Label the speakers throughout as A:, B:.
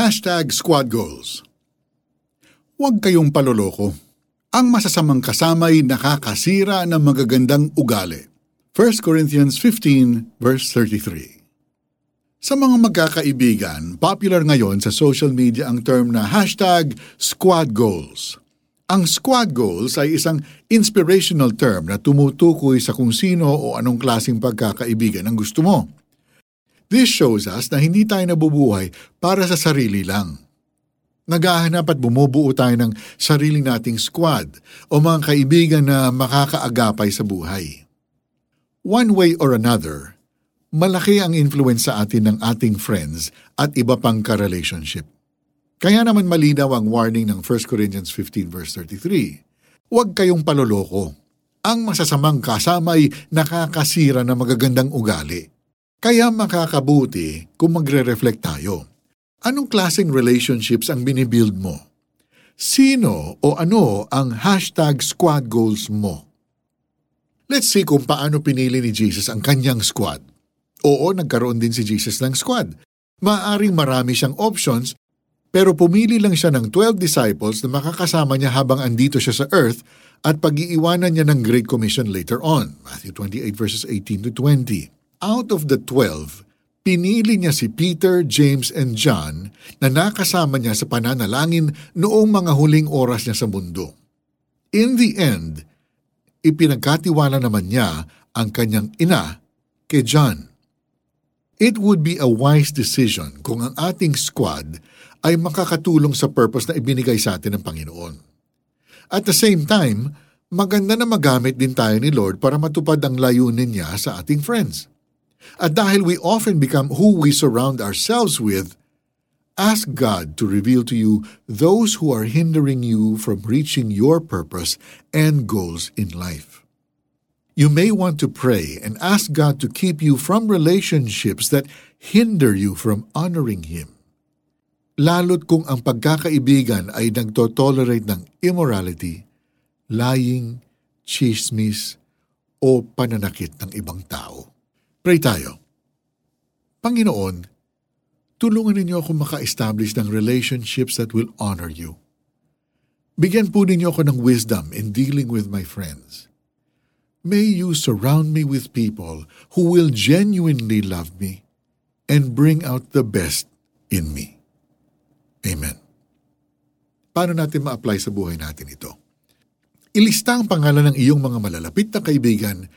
A: Hashtag Squad Goals Huwag kayong paloloko. Ang masasamang kasamay nakakasira ng magagandang ugali. 1 Corinthians 15 verse 33 Sa mga magkakaibigan, popular ngayon sa social media ang term na hashtag squad goals. Ang squad goals ay isang inspirational term na tumutukoy sa kung sino o anong klasing pagkakaibigan ang gusto mo. This shows us na hindi tayo nabubuhay para sa sarili lang. Naghahanap at bumubuo tayo ng sarili nating squad o mga kaibigan na makakaagapay sa buhay. One way or another, malaki ang influence sa atin ng ating friends at iba pang ka-relationship. Kaya naman malinaw ang warning ng 1 Corinthians 15 verse 33. Huwag kayong paloloko. Ang masasamang kasamay nakakasira ng magagandang ugali. Kaya makakabuti kung magre-reflect tayo. Anong klaseng relationships ang binibuild mo? Sino o ano ang hashtag squad goals mo? Let's see kung paano pinili ni Jesus ang kanyang squad. Oo, nagkaroon din si Jesus ng squad. Maaring marami siyang options, pero pumili lang siya ng 12 disciples na makakasama niya habang andito siya sa earth at pag-iiwanan niya ng Great Commission later on. Matthew 28 verses 18 to 20 out of the twelve, pinili niya si Peter, James, and John na nakasama niya sa pananalangin noong mga huling oras niya sa mundo. In the end, ipinagkatiwala naman niya ang kanyang ina kay John. It would be a wise decision kung ang ating squad ay makakatulong sa purpose na ibinigay sa atin ng Panginoon. At the same time, maganda na magamit din tayo ni Lord para matupad ang layunin niya sa ating friends. At dahil we often become who we surround ourselves with, ask God to reveal to you those who are hindering you from reaching your purpose and goals in life. You may want to pray and ask God to keep you from relationships that hinder you from honoring Him. Lalo't kung ang pagkakaibigan ay nagtotolerate ng immorality, lying, chismis, o pananakit ng ibang tao. Pray tayo. Panginoon, tulungan ninyo ako maka-establish ng relationships that will honor you. Bigyan po ninyo ako ng wisdom in dealing with my friends. May you surround me with people who will genuinely love me and bring out the best in me. Amen. Paano natin ma-apply sa buhay natin ito? Ilista ang pangalan ng iyong mga malalapit na kaibigan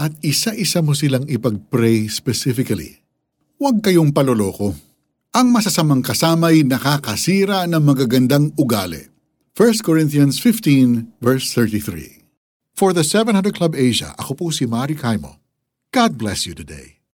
A: at isa-isa mo silang ipag-pray specifically. Huwag kayong paloloko. Ang masasamang kasamay nakakasira ng magagandang ugali. 1 Corinthians 15 verse 33 For the 700 Club Asia, ako po si Mari Kaimo. God bless you today.